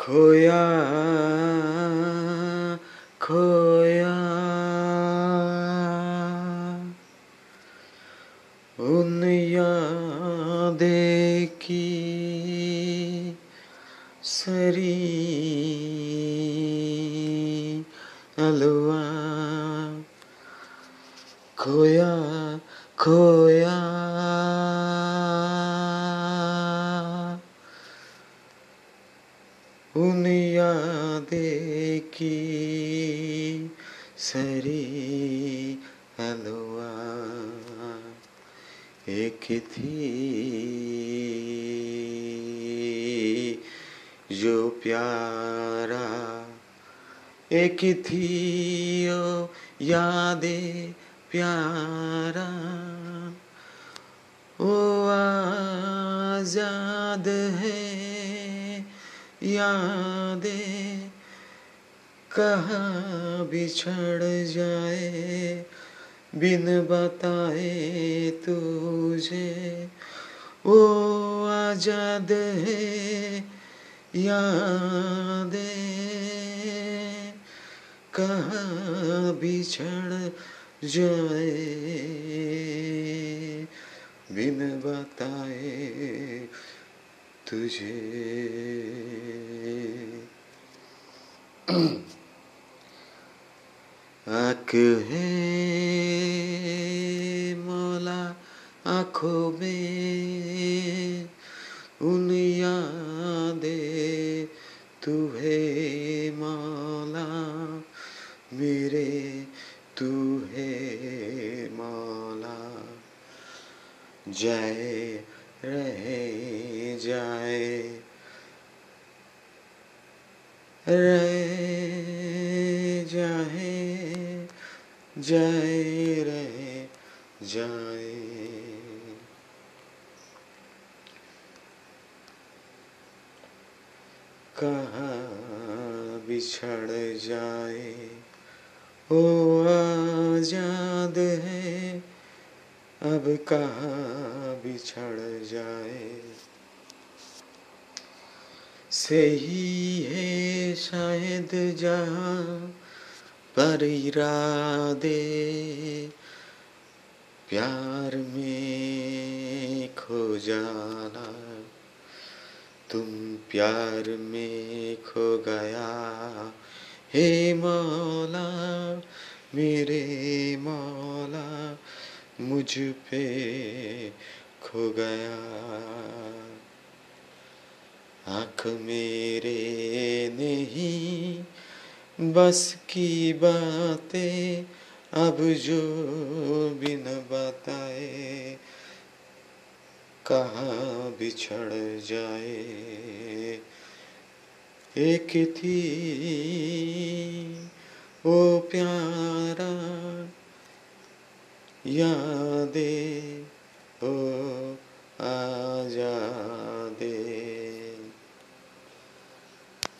खोया खोया। उन यादें की सरी अलवा। खोया खोया। उन यादें की सरी हलवा। एक थी जो प्यारा, एक थी ओ यादें प्यारा। ओ आज़ाद है यादें कहाँ बिछड़ जाए? बिन बताए तुझे। ओ आज़ाद है यादें कहाँ बिछड़ जाए? बिन बताए तुझे। आँख है मौला, आँखों में उन यादे। तू है मौला, मेरे तू है मौला। जाए रहे जाए। रहे जाए जाए, रहे जाए। कहा बिछड़ जाए? ओ आज़ाद है, अब कहाँ बिछड़ जाए। सही है शायद जहाँ पर इरादे प्यार में खो जाना। तुम प्यार में खो गया हे मौला, मेरे मौला, मुझ पे खो गया। आँख मेरे नहीं, बस की बातें अब जो बिन बताए, कहाँ बिछड़ जाए। एक थी वो प्यारा यादें